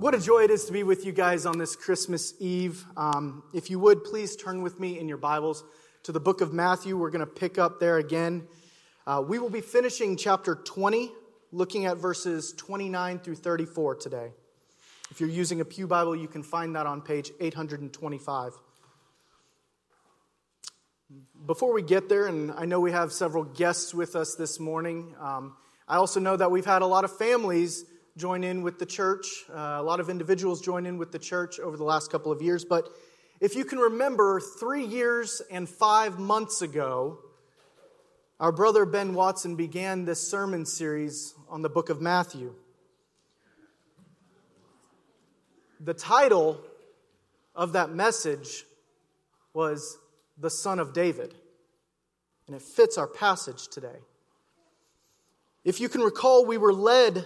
what a joy it is to be with you guys on this Christmas Eve. Um, if you would, please turn with me in your Bibles to the book of Matthew. We're going to pick up there again. Uh, we will be finishing chapter 20, looking at verses 29 through 34 today. If you're using a Pew Bible, you can find that on page 825. Before we get there, and I know we have several guests with us this morning, um, I also know that we've had a lot of families join in with the church. Uh, a lot of individuals join in with the church over the last couple of years. But if you can remember, three years and five months ago, our brother Ben Watson began this sermon series on the book of Matthew. The title of that message was The Son of David, and it fits our passage today. If you can recall, we were led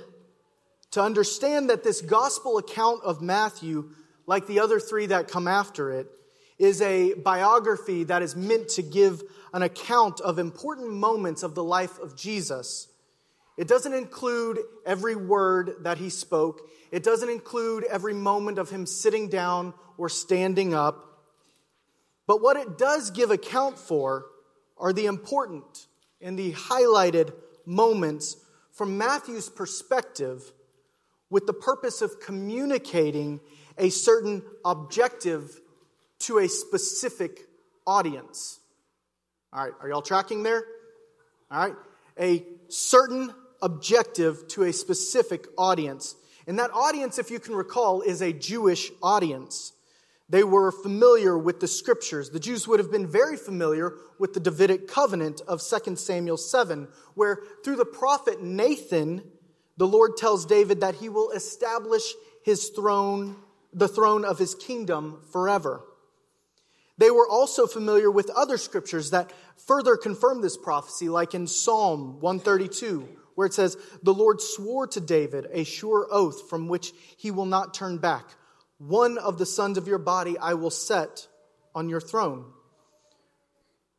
to understand that this gospel account of Matthew, like the other three that come after it, is a biography that is meant to give an account of important moments of the life of Jesus. It doesn't include every word that he spoke. It doesn't include every moment of him sitting down or standing up. But what it does give account for are the important and the highlighted moments from Matthew's perspective with the purpose of communicating a certain objective to a specific audience. All right, are y'all tracking there? All right, a certain objective to a specific audience. And that audience, if you can recall, is a Jewish audience. They were familiar with the scriptures. The Jews would have been very familiar with the Davidic covenant of 2 Samuel 7, where through the prophet Nathan, the Lord tells David that he will establish his throne, the throne of his kingdom forever. They were also familiar with other scriptures that further confirm this prophecy, like in Psalm 132, where it says, The Lord swore to David a sure oath from which he will not turn back. One of the sons of your body I will set on your throne.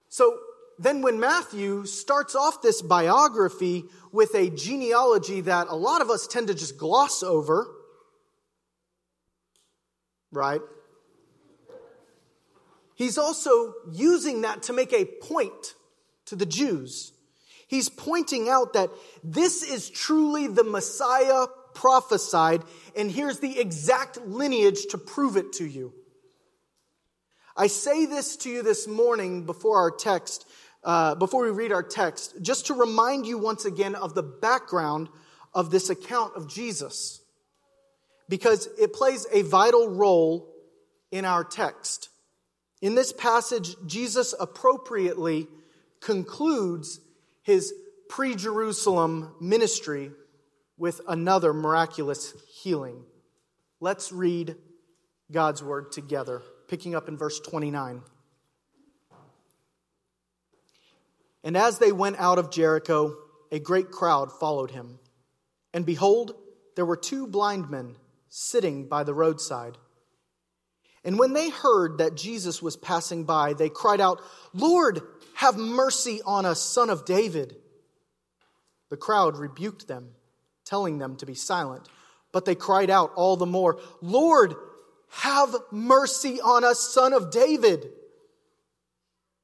So then, when Matthew starts off this biography with a genealogy that a lot of us tend to just gloss over, right? He's also using that to make a point to the Jews. He's pointing out that this is truly the Messiah prophesied, and here's the exact lineage to prove it to you. I say this to you this morning before our text uh, before we read our text, just to remind you once again of the background of this account of Jesus, because it plays a vital role in our text. In this passage, Jesus appropriately concludes his pre Jerusalem ministry with another miraculous healing. Let's read God's word together, picking up in verse 29. And as they went out of Jericho, a great crowd followed him. And behold, there were two blind men sitting by the roadside. And when they heard that Jesus was passing by, they cried out, Lord, have mercy on us, son of David. The crowd rebuked them, telling them to be silent. But they cried out all the more, Lord, have mercy on us, son of David.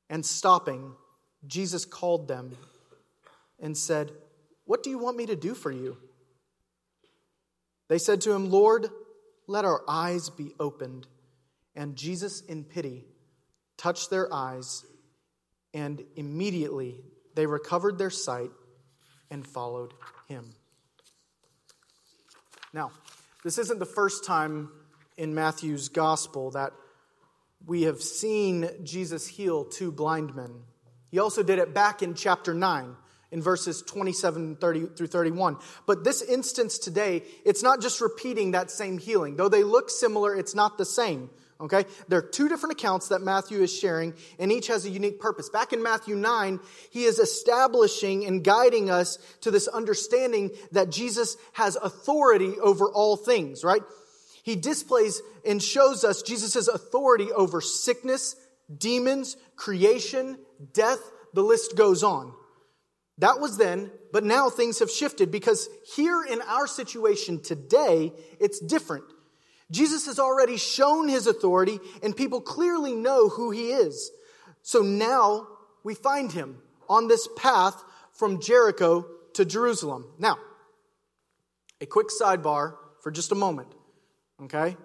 And stopping, Jesus called them and said, What do you want me to do for you? They said to him, Lord, let our eyes be opened. And Jesus, in pity, touched their eyes, and immediately they recovered their sight and followed him. Now, this isn't the first time in Matthew's gospel that we have seen Jesus heal two blind men. He also did it back in chapter 9 in verses 27 30 through 31. But this instance today, it's not just repeating that same healing. Though they look similar, it's not the same. Okay? There are two different accounts that Matthew is sharing, and each has a unique purpose. Back in Matthew 9, he is establishing and guiding us to this understanding that Jesus has authority over all things, right? He displays and shows us Jesus' authority over sickness, demons, creation, death, the list goes on. That was then, but now things have shifted because here in our situation today, it's different. Jesus has already shown his authority, and people clearly know who he is. So now we find him on this path from Jericho to Jerusalem. Now, a quick sidebar for just a moment, okay?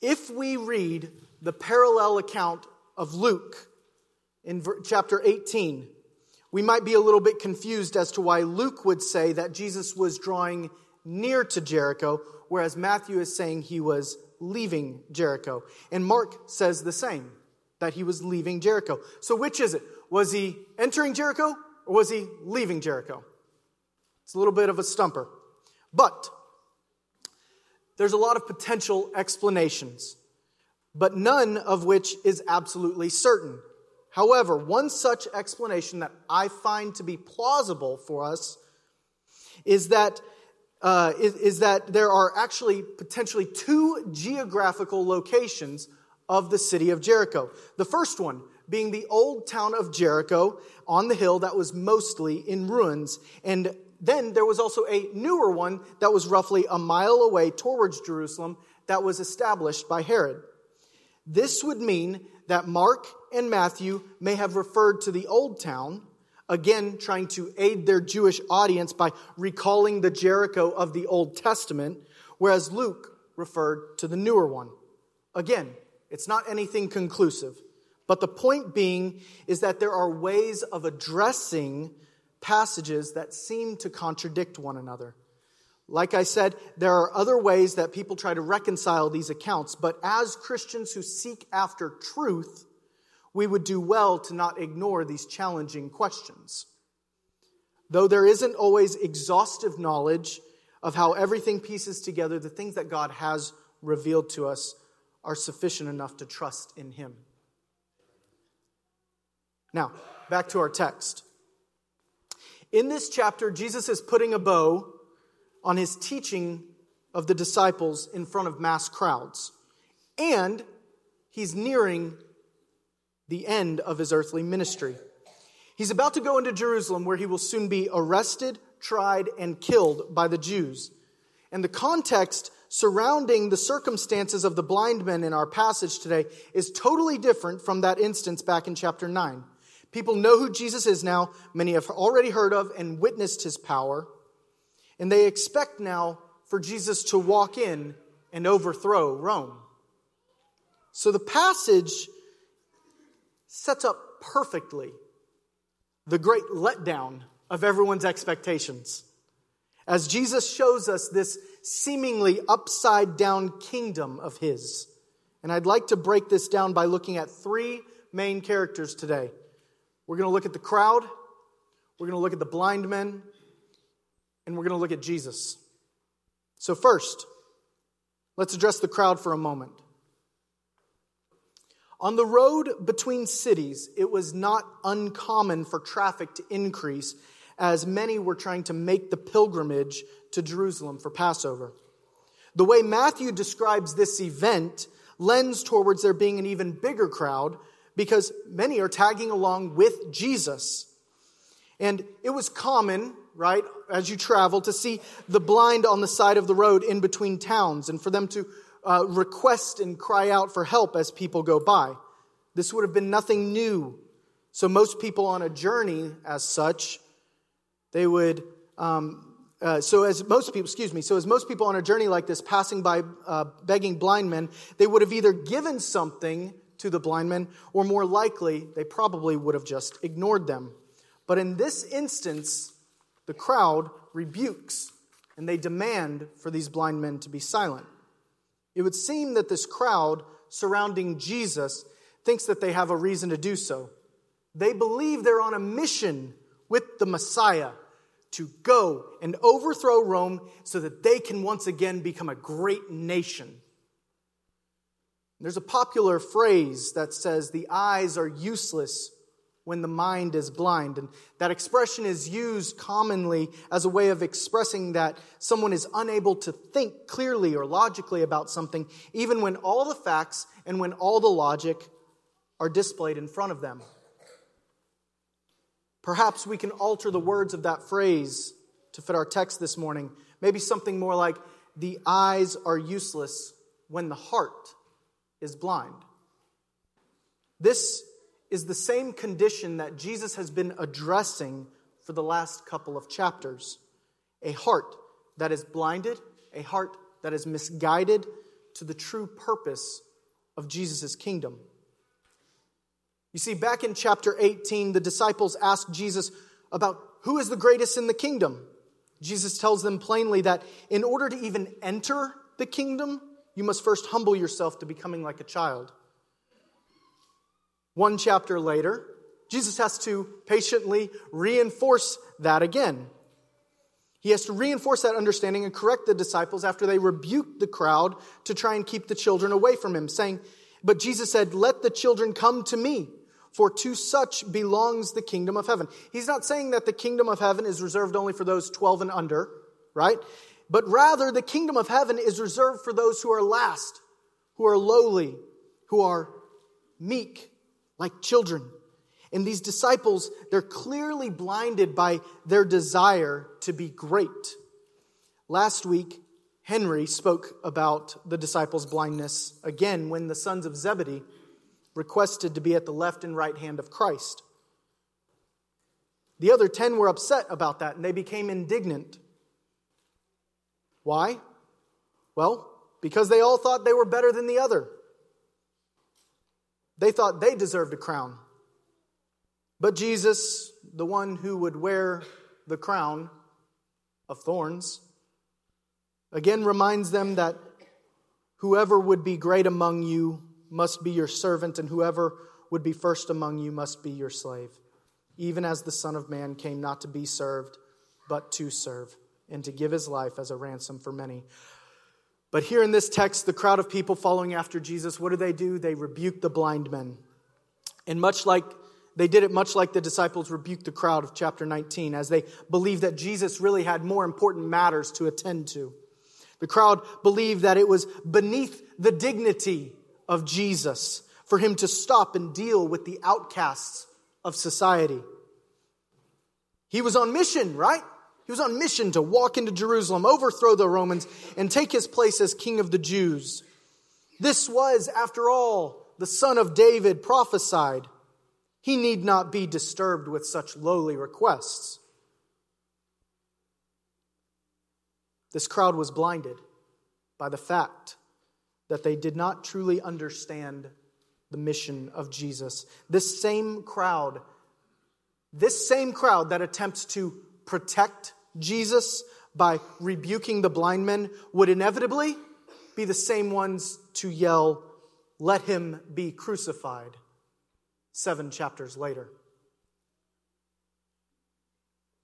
If we read the parallel account of Luke in chapter 18, we might be a little bit confused as to why Luke would say that Jesus was drawing near to Jericho, whereas Matthew is saying he was leaving Jericho. And Mark says the same, that he was leaving Jericho. So which is it? Was he entering Jericho or was he leaving Jericho? It's a little bit of a stumper. But there's a lot of potential explanations, but none of which is absolutely certain. However, one such explanation that I find to be plausible for us is that uh, is, is that there are actually potentially two geographical locations of the city of Jericho. The first one being the old town of Jericho on the hill that was mostly in ruins. And then there was also a newer one that was roughly a mile away towards Jerusalem that was established by Herod. This would mean that Mark and Matthew may have referred to the old town again trying to aid their Jewish audience by recalling the Jericho of the Old Testament, whereas Luke referred to the newer one. Again, it's not anything conclusive, but the point being is that there are ways of addressing passages that seem to contradict one another. Like I said, there are other ways that people try to reconcile these accounts, but as Christians who seek after truth, we would do well to not ignore these challenging questions. Though there isn't always exhaustive knowledge of how everything pieces together, the things that God has revealed to us are sufficient enough to trust in Him. Now, back to our text. In this chapter, Jesus is putting a bow on his teaching of the disciples in front of mass crowds. And he's nearing the end of his earthly ministry. He's about to go into Jerusalem where he will soon be arrested, tried, and killed by the Jews. And the context surrounding the circumstances of the blind men in our passage today is totally different from that instance back in chapter 9. People know who Jesus is now, many have already heard of and witnessed his power, and they expect now for Jesus to walk in and overthrow Rome. So the passage sets up perfectly the great letdown of everyone's expectations. As Jesus shows us this seemingly upside down kingdom of His. And I'd like to break this down by looking at three main characters today. We're going to look at the crowd, we're going to look at the blind men, and we're going to look at Jesus. So, first, let's address the crowd for a moment. On the road between cities, it was not uncommon for traffic to increase as many were trying to make the pilgrimage to Jerusalem for Passover. The way Matthew describes this event lends towards there being an even bigger crowd because many are tagging along with Jesus. And it was common, right, as you travel, to see the blind on the side of the road in between towns and for them to uh, request and cry out for help as people go by. This would have been nothing new. So, most people on a journey, as such, they would. Um, uh, so, as most people, excuse me, so as most people on a journey like this, passing by uh, begging blind men, they would have either given something to the blind men, or more likely, they probably would have just ignored them. But in this instance, the crowd rebukes and they demand for these blind men to be silent. It would seem that this crowd surrounding Jesus thinks that they have a reason to do so. They believe they're on a mission with the Messiah to go and overthrow Rome so that they can once again become a great nation. There's a popular phrase that says, The eyes are useless when the mind is blind. And that expression is used commonly as a way of expressing that someone is unable to think clearly or logically about something, even when all the facts and when all the logic are displayed in front of them. Perhaps we can alter the words of that phrase to fit our text this morning. Maybe something more like, the eyes are useless when the heart is blind. This is the same condition that Jesus has been addressing for the last couple of chapters. A heart that is blinded, a heart that is misguided to the true purpose of Jesus' kingdom. You see, back in chapter 18, the disciples asked Jesus about who is the greatest in the kingdom. Jesus tells them plainly that in order to even enter the kingdom, you must first humble yourself to becoming like a child. One chapter later, Jesus has to patiently reinforce that again. He has to reinforce that understanding and correct the disciples after they rebuked the crowd to try and keep the children away from him, saying, But Jesus said, Let the children come to me, for to such belongs the kingdom of heaven. He's not saying that the kingdom of heaven is reserved only for those 12 and under, right? But rather, the kingdom of heaven is reserved for those who are last, who are lowly, who are meek, like children. And these disciples, they're clearly blinded by their desire to be great. Last week, Henry spoke about the disciples' blindness again when the sons of Zebedee requested to be at the left and right hand of Christ. The other ten were upset about that and they became indignant. Why? Well, because they all thought they were better than the other. They thought they deserved a crown. But Jesus, the one who would wear the crown of thorns, again reminds them that whoever would be great among you must be your servant, and whoever would be first among you must be your slave, even as the Son of Man came not to be served, but to serve, and to give his life as a ransom for many. But here in this text, the crowd of people following after Jesus, what do they do? They rebuke the blind men. And much like they did it much like the disciples rebuked the crowd of chapter 19 as they believed that Jesus really had more important matters to attend to. The crowd believed that it was beneath the dignity of Jesus for him to stop and deal with the outcasts of society. He was on mission, right? He was on mission to walk into Jerusalem, overthrow the Romans, and take his place as king of the Jews. This was, after all, the son of David prophesied. He need not be disturbed with such lowly requests. This crowd was blinded by the fact that they did not truly understand the mission of Jesus. This same crowd, this same crowd that attempts to protect Jesus by rebuking the blind men would inevitably be the same ones to yell, Let him be crucified seven chapters later.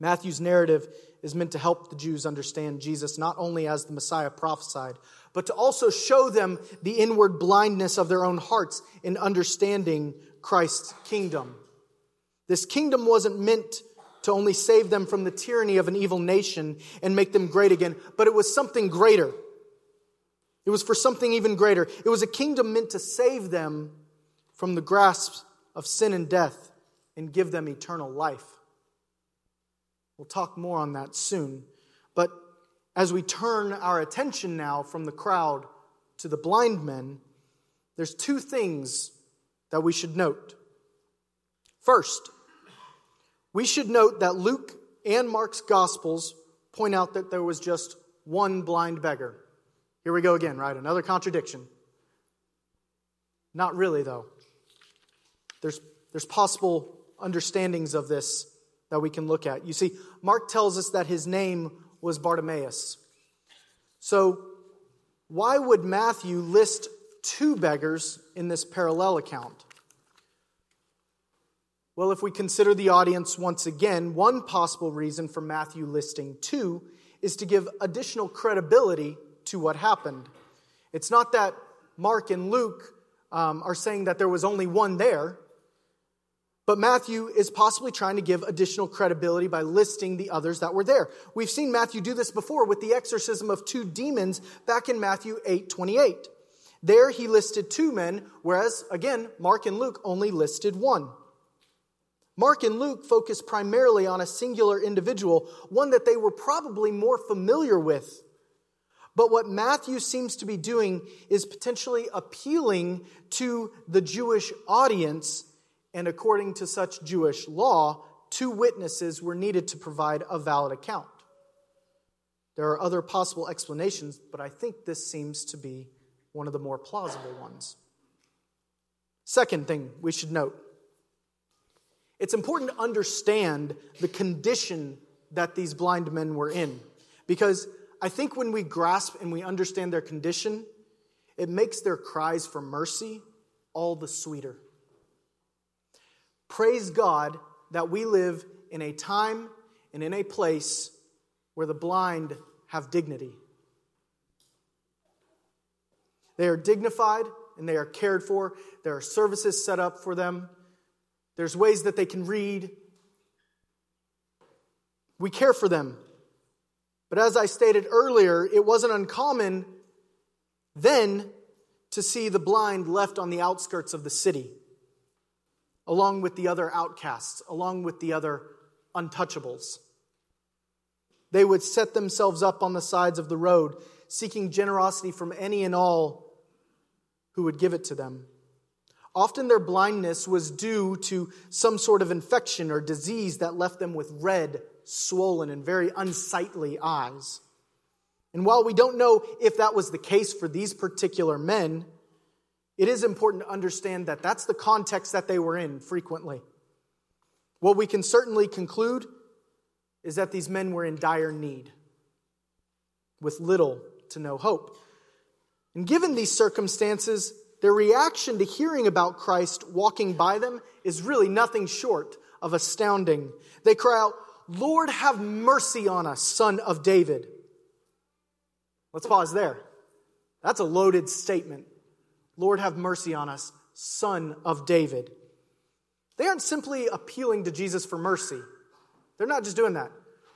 Matthew's narrative is meant to help the Jews understand Jesus not only as the Messiah prophesied, but to also show them the inward blindness of their own hearts in understanding Christ's kingdom. This kingdom wasn't meant to only save them from the tyranny of an evil nation and make them great again, but it was something greater. It was for something even greater. It was a kingdom meant to save them from the grasp of sin and death and give them eternal life. We'll talk more on that soon. But as we turn our attention now from the crowd to the blind men, there's two things that we should note. First, we should note that Luke and Mark's Gospels point out that there was just one blind beggar. Here we go again, right? Another contradiction. Not really, though. There's, there's possible understandings of this that we can look at. You see, Mark tells us that his name was Bartimaeus. So, why would Matthew list two beggars in this parallel account? Well, if we consider the audience once again, one possible reason for Matthew listing two is to give additional credibility to what happened. It's not that Mark and Luke um, are saying that there was only one there. But Matthew is possibly trying to give additional credibility by listing the others that were there. We've seen Matthew do this before with the exorcism of two demons back in Matthew 8 28. There he listed two men, whereas, again, Mark and Luke only listed one. Mark and Luke focus primarily on a singular individual, one that they were probably more familiar with. But what Matthew seems to be doing is potentially appealing to the Jewish audience, and according to such Jewish law, two witnesses were needed to provide a valid account. There are other possible explanations, but I think this seems to be one of the more plausible ones. Second thing we should note it's important to understand the condition that these blind men were in. Because I think when we grasp and we understand their condition, it makes their cries for mercy all the sweeter. Praise God that we live in a time and in a place where the blind have dignity. They are dignified and they are cared for. There are services set up for them. There's ways that they can read. We care for them. But as I stated earlier, it wasn't uncommon then to see the blind left on the outskirts of the city, along with the other outcasts, along with the other untouchables. They would set themselves up on the sides of the road, seeking generosity from any and all who would give it to them. Often their blindness was due to some sort of infection or disease that left them with red, swollen, and very unsightly eyes. And while we don't know if that was the case for these particular men, it is important to understand that that's the context that they were in frequently. What we can certainly conclude is that these men were in dire need with little to no hope. And given these circumstances, their reaction to hearing about Christ walking by them is really nothing short of astounding. They cry out, Lord, have mercy on us, son of David. Let's pause there. That's a loaded statement. Lord, have mercy on us, son of David. They aren't simply appealing to Jesus for mercy. They're not just doing that.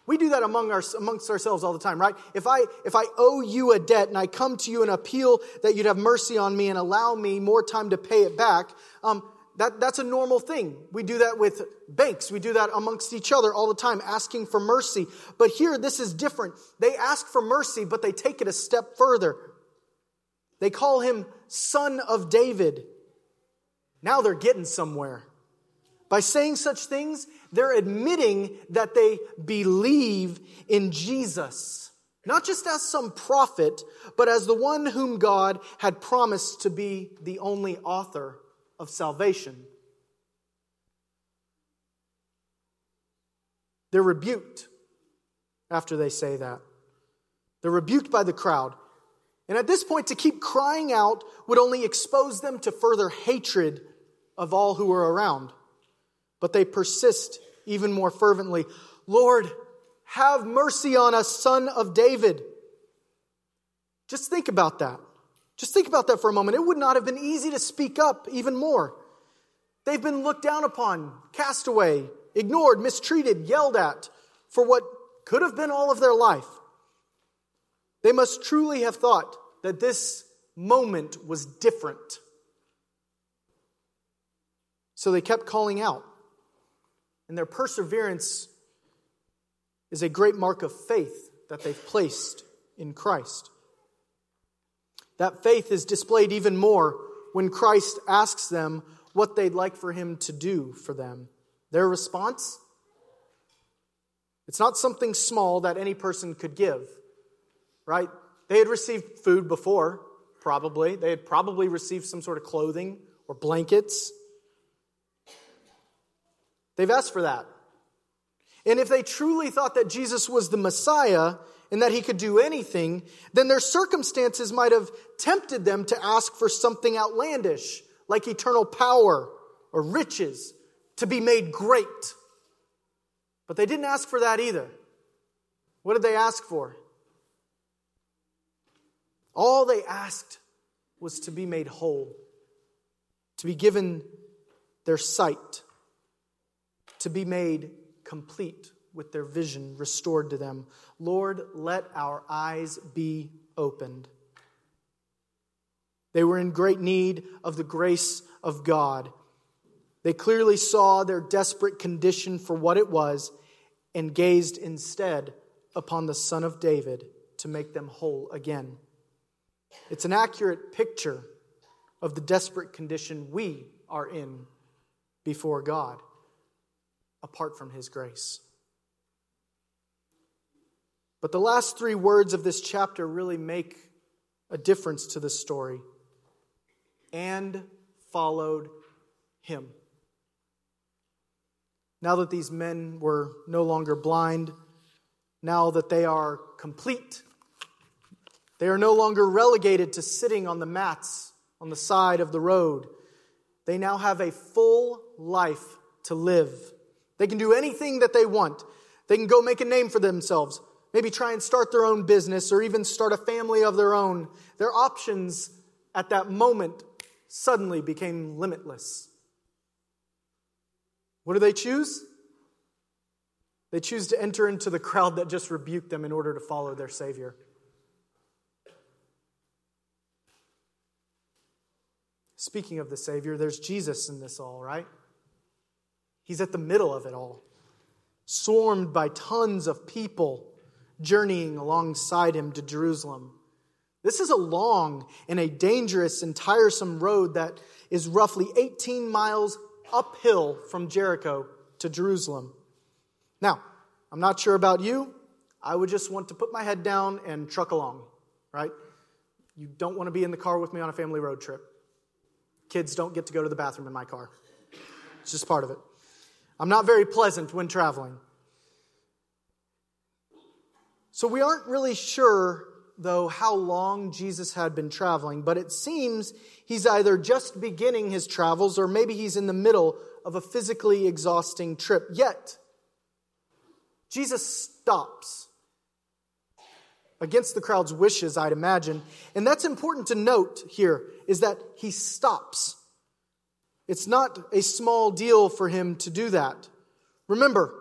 We do that among our, amongst ourselves all the time, right? If I, if I owe you a debt and I come to you and appeal that you'd have mercy on me and allow me more time to pay it back, um, that, that's a normal thing. We do that with banks. We do that amongst each other all the time, asking for mercy. But here, this is different. They ask for mercy, but they take it a step further. They call him Son of David. Now they're getting somewhere. By saying such things, they're admitting that they believe in Jesus, not just as some prophet, but as the one whom God had promised to be the only author of salvation. They're rebuked after they say that. They're rebuked by the crowd. And at this point, to keep crying out would only expose them to further hatred of all who were around but they persist even more fervently Lord, have mercy on us, son of David. Just think about that. Just think about that for a moment. It would not have been easy to speak up even more. They've been looked down upon, cast away, ignored, mistreated, yelled at for what could have been all of their life. They must truly have thought that this moment was different. So they kept calling out. And their perseverance is a great mark of faith that they've placed in Christ. That faith is displayed even more when Christ asks them what they'd like for him to do for them. Their response? It's not something small that any person could give, right? They had received food before, probably. They had probably received some sort of clothing or blankets. They've asked for that. And if they truly thought that Jesus was the Messiah and that he could do anything, then their circumstances might have tempted them to ask for something outlandish, like eternal power or riches, to be made great. But they didn't ask for that either. What did they ask for? All they asked was to be made whole, to be given their sight to be made complete with their vision restored to them. Lord, let our eyes be opened. They were in great need of the grace of God. They clearly saw their desperate condition for what it was and gazed instead upon the Son of David to make them whole again. It's an accurate picture of the desperate condition we are in before God apart from His grace. But the last three words of this chapter really make a difference to the story. And followed him. Now that these men were no longer blind, now that they are complete, they are no longer relegated to sitting on the mats on the side of the road. They now have a full life to live. They can do anything that they want. They can go make a name for themselves, maybe try and start their own business or even start a family of their own. Their options at that moment suddenly became limitless. What do they choose? They choose to enter into the crowd that just rebuked them in order to follow their Savior. Speaking of the Savior, there's Jesus in this all, right? He's at the middle of it all, swarmed by tons of people journeying alongside him to Jerusalem. This is a long and a dangerous and tiresome road that is roughly 18 miles uphill from Jericho to Jerusalem. Now, I'm not sure about you. I would just want to put my head down and truck along, right? You don't want to be in the car with me on a family road trip. Kids don't get to go to the bathroom in my car. It's just part of it. I'm not very pleasant when traveling. So we aren't really sure, though, how long Jesus had been traveling, but it seems he's either just beginning his travels or maybe he's in the middle of a physically exhausting trip. Yet, Jesus stops against the crowd's wishes, I'd imagine. And that's important to note here is that he stops. It's not a small deal for him to do that. Remember,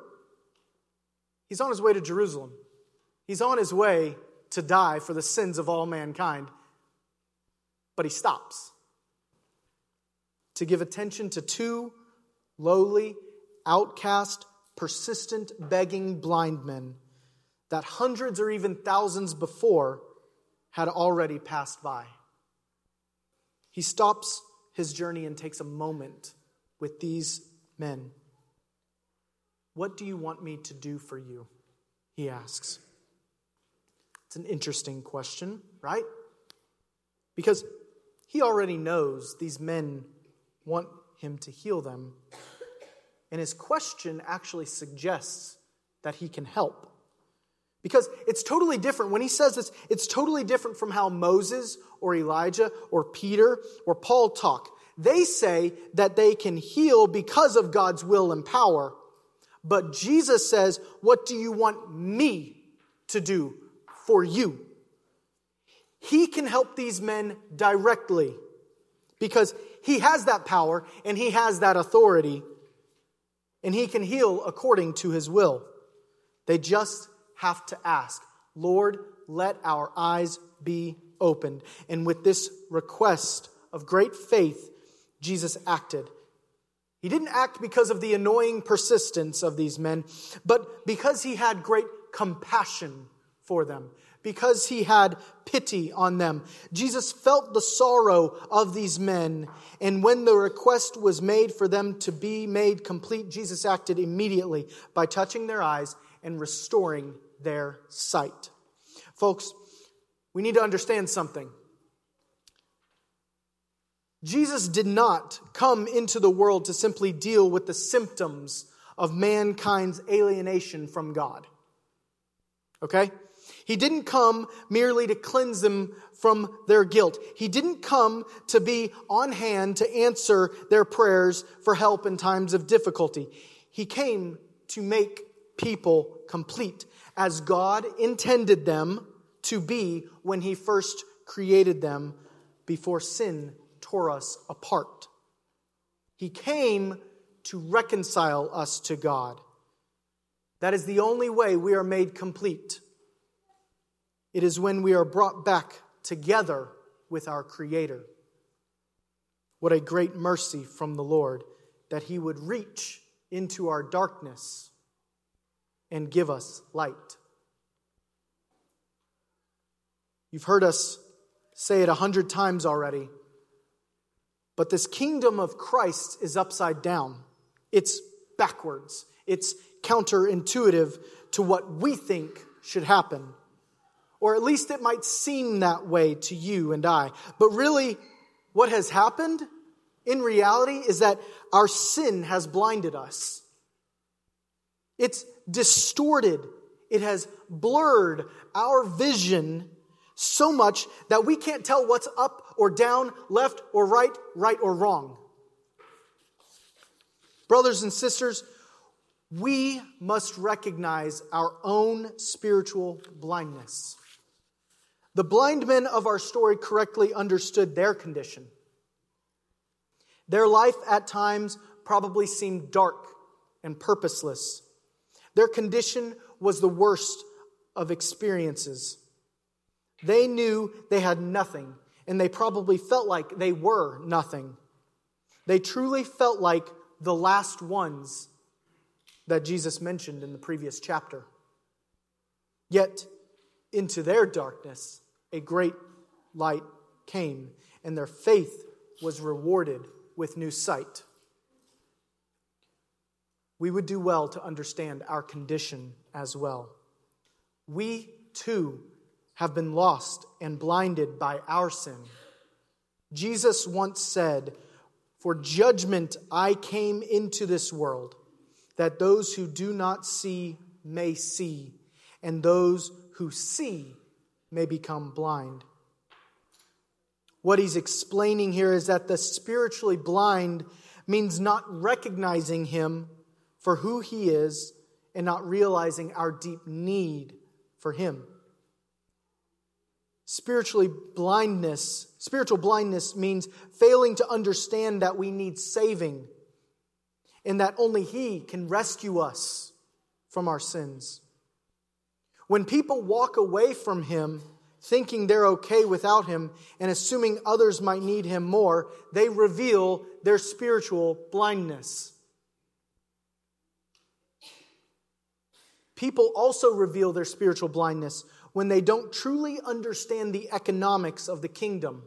he's on his way to Jerusalem. He's on his way to die for the sins of all mankind. But he stops to give attention to two lowly, outcast, persistent, begging blind men that hundreds or even thousands before had already passed by. He stops his journey and takes a moment with these men. What do you want me to do for you? He asks. It's an interesting question, right? Because he already knows these men want him to heal them. And his question actually suggests that he can help. Because it's totally different. When he says this, it's totally different from how Moses or Elijah or Peter or Paul talk. They say that they can heal because of God's will and power. But Jesus says, What do you want me to do for you? He can help these men directly because he has that power and he has that authority and he can heal according to his will. They just have to ask, Lord, let our eyes be opened. And with this request of great faith, Jesus acted. He didn't act because of the annoying persistence of these men, but because he had great compassion for them, because he had pity on them. Jesus felt the sorrow of these men, and when the request was made for them to be made complete, Jesus acted immediately by touching their eyes and restoring their sight. Folks, we need to understand something. Jesus did not come into the world to simply deal with the symptoms of mankind's alienation from God. Okay? He didn't come merely to cleanse them from their guilt. He didn't come to be on hand to answer their prayers for help in times of difficulty. He came to make people complete as God intended them to be when He first created them before sin tore us apart. He came to reconcile us to God. That is the only way we are made complete. It is when we are brought back together with our Creator. What a great mercy from the Lord that He would reach into our darkness and give us light. You've heard us say it a hundred times already. But this kingdom of Christ is upside down. It's backwards. It's counterintuitive to what we think should happen. Or at least it might seem that way to you and I. But really, what has happened in reality is that our sin has blinded us. It's distorted, it has blurred our vision so much that we can't tell what's up or down, left or right, right or wrong. Brothers and sisters, we must recognize our own spiritual blindness. The blind men of our story correctly understood their condition. Their life at times probably seemed dark and purposeless. Their condition was the worst of experiences. They knew they had nothing, and they probably felt like they were nothing. They truly felt like the last ones that Jesus mentioned in the previous chapter. Yet, into their darkness, a great light came, and their faith was rewarded with new sight. We would do well to understand our condition as well. We too have been lost and blinded by our sin. Jesus once said, For judgment I came into this world, that those who do not see may see, and those who see may become blind. What he's explaining here is that the spiritually blind means not recognizing him for who he is and not realizing our deep need for him. Spiritually blindness, spiritual blindness means failing to understand that we need saving and that only he can rescue us from our sins. When people walk away from him, thinking they're okay without him and assuming others might need him more, they reveal their spiritual blindness. People also reveal their spiritual blindness when they don't truly understand the economics of the kingdom.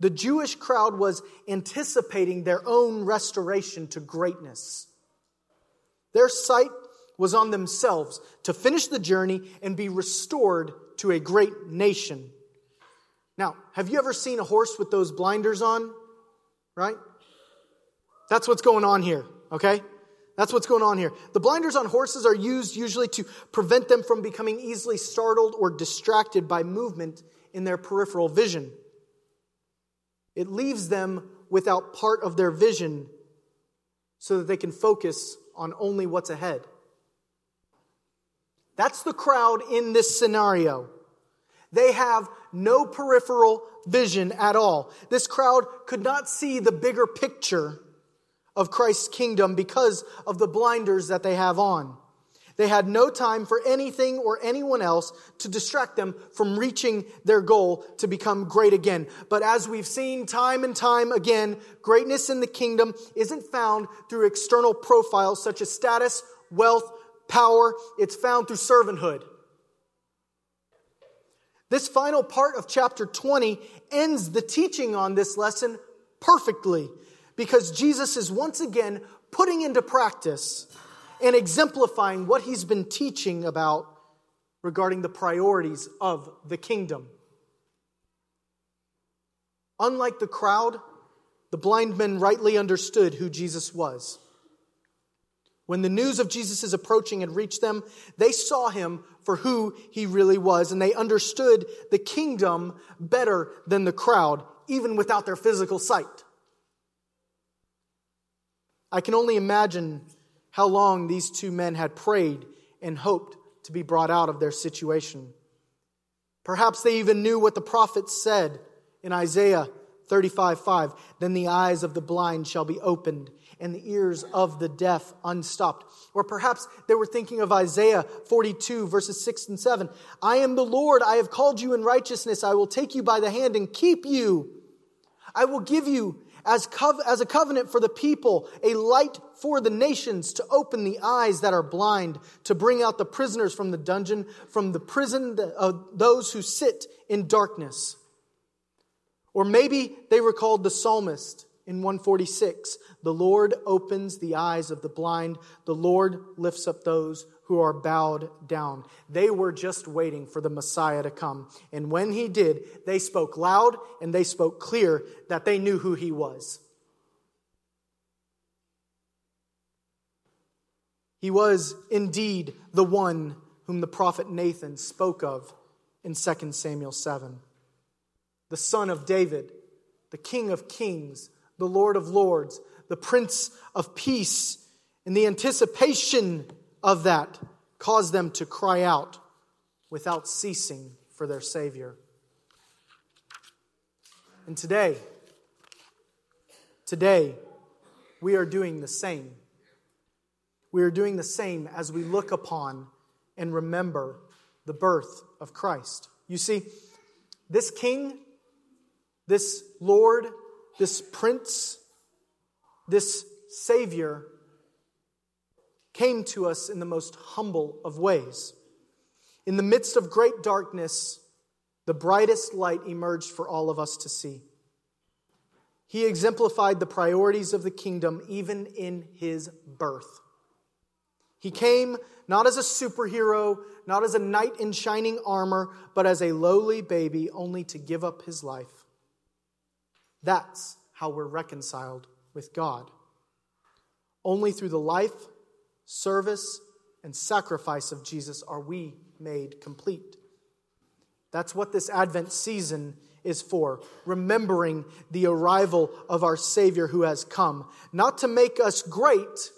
The Jewish crowd was anticipating their own restoration to greatness. Their sight was on themselves to finish the journey and be restored to a great nation. Now, have you ever seen a horse with those blinders on? Right? That's what's going on here, okay? That's what's going on here. The blinders on horses are used usually to prevent them from becoming easily startled or distracted by movement in their peripheral vision. It leaves them without part of their vision so that they can focus on only what's ahead. That's the crowd in this scenario. They have no peripheral vision at all. This crowd could not see the bigger picture of Christ's kingdom because of the blinders that they have on. They had no time for anything or anyone else to distract them from reaching their goal to become great again. But as we've seen time and time again, greatness in the kingdom isn't found through external profiles such as status, wealth, power. It's found through servanthood. This final part of chapter 20 ends the teaching on this lesson perfectly because Jesus is once again putting into practice and exemplifying what he's been teaching about regarding the priorities of the kingdom. Unlike the crowd, the blind men rightly understood who Jesus was. When the news of Jesus' approaching had reached them, they saw him for who he really was, and they understood the kingdom better than the crowd, even without their physical sight. I can only imagine how long these two men had prayed and hoped to be brought out of their situation. Perhaps they even knew what the prophet said in Isaiah 35 5. Then the eyes of the blind shall be opened and the ears of the deaf unstopped. Or perhaps they were thinking of Isaiah 42 verses 6 and 7. I am the Lord. I have called you in righteousness. I will take you by the hand and keep you. I will give you as, cov- as a covenant for the people, a light for the nations, to open the eyes that are blind, to bring out the prisoners from the dungeon, from the prison of those who sit in darkness. Or maybe they recalled the psalmist in 146 The Lord opens the eyes of the blind, the Lord lifts up those who are bowed down. They were just waiting for the Messiah to come. And when he did, they spoke loud and they spoke clear that they knew who he was. He was indeed the one whom the prophet Nathan spoke of in 2 Samuel 7. The son of David, the king of kings, the lord of lords, the prince of peace, in the anticipation of that caused them to cry out without ceasing for their Savior. And today, today, we are doing the same. We are doing the same as we look upon and remember the birth of Christ. You see, this king, this Lord, this prince, this Savior came to us in the most humble of ways. In the midst of great darkness, the brightest light emerged for all of us to see. He exemplified the priorities of the kingdom even in his birth. He came not as a superhero, not as a knight in shining armor, but as a lowly baby, only to give up his life. That's how we're reconciled with God. Only through the life, service, and sacrifice of Jesus are we made complete. That's what this Advent season is for, remembering the arrival of our Savior who has come, not to make us great,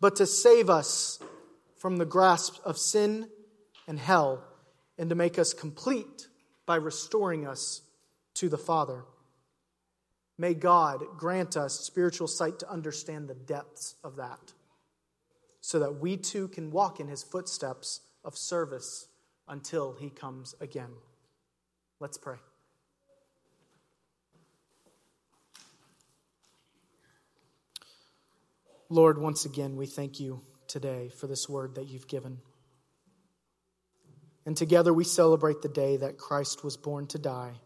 but to save us from the grasp of sin and hell, and to make us complete by restoring us to the Father. May God grant us spiritual sight to understand the depths of that so that we too can walk in his footsteps of service until he comes again. Let's pray. Lord, once again, we thank you today for this word that you've given. And together we celebrate the day that Christ was born to die.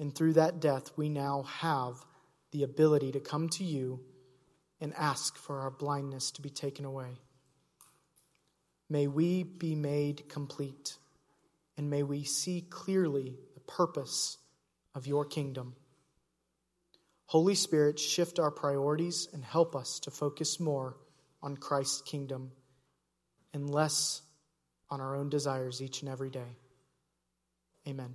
And through that death, we now have the ability to come to you and ask for our blindness to be taken away. May we be made complete, and may we see clearly the purpose of your kingdom. Holy Spirit, shift our priorities and help us to focus more on Christ's kingdom and less on our own desires each and every day. Amen.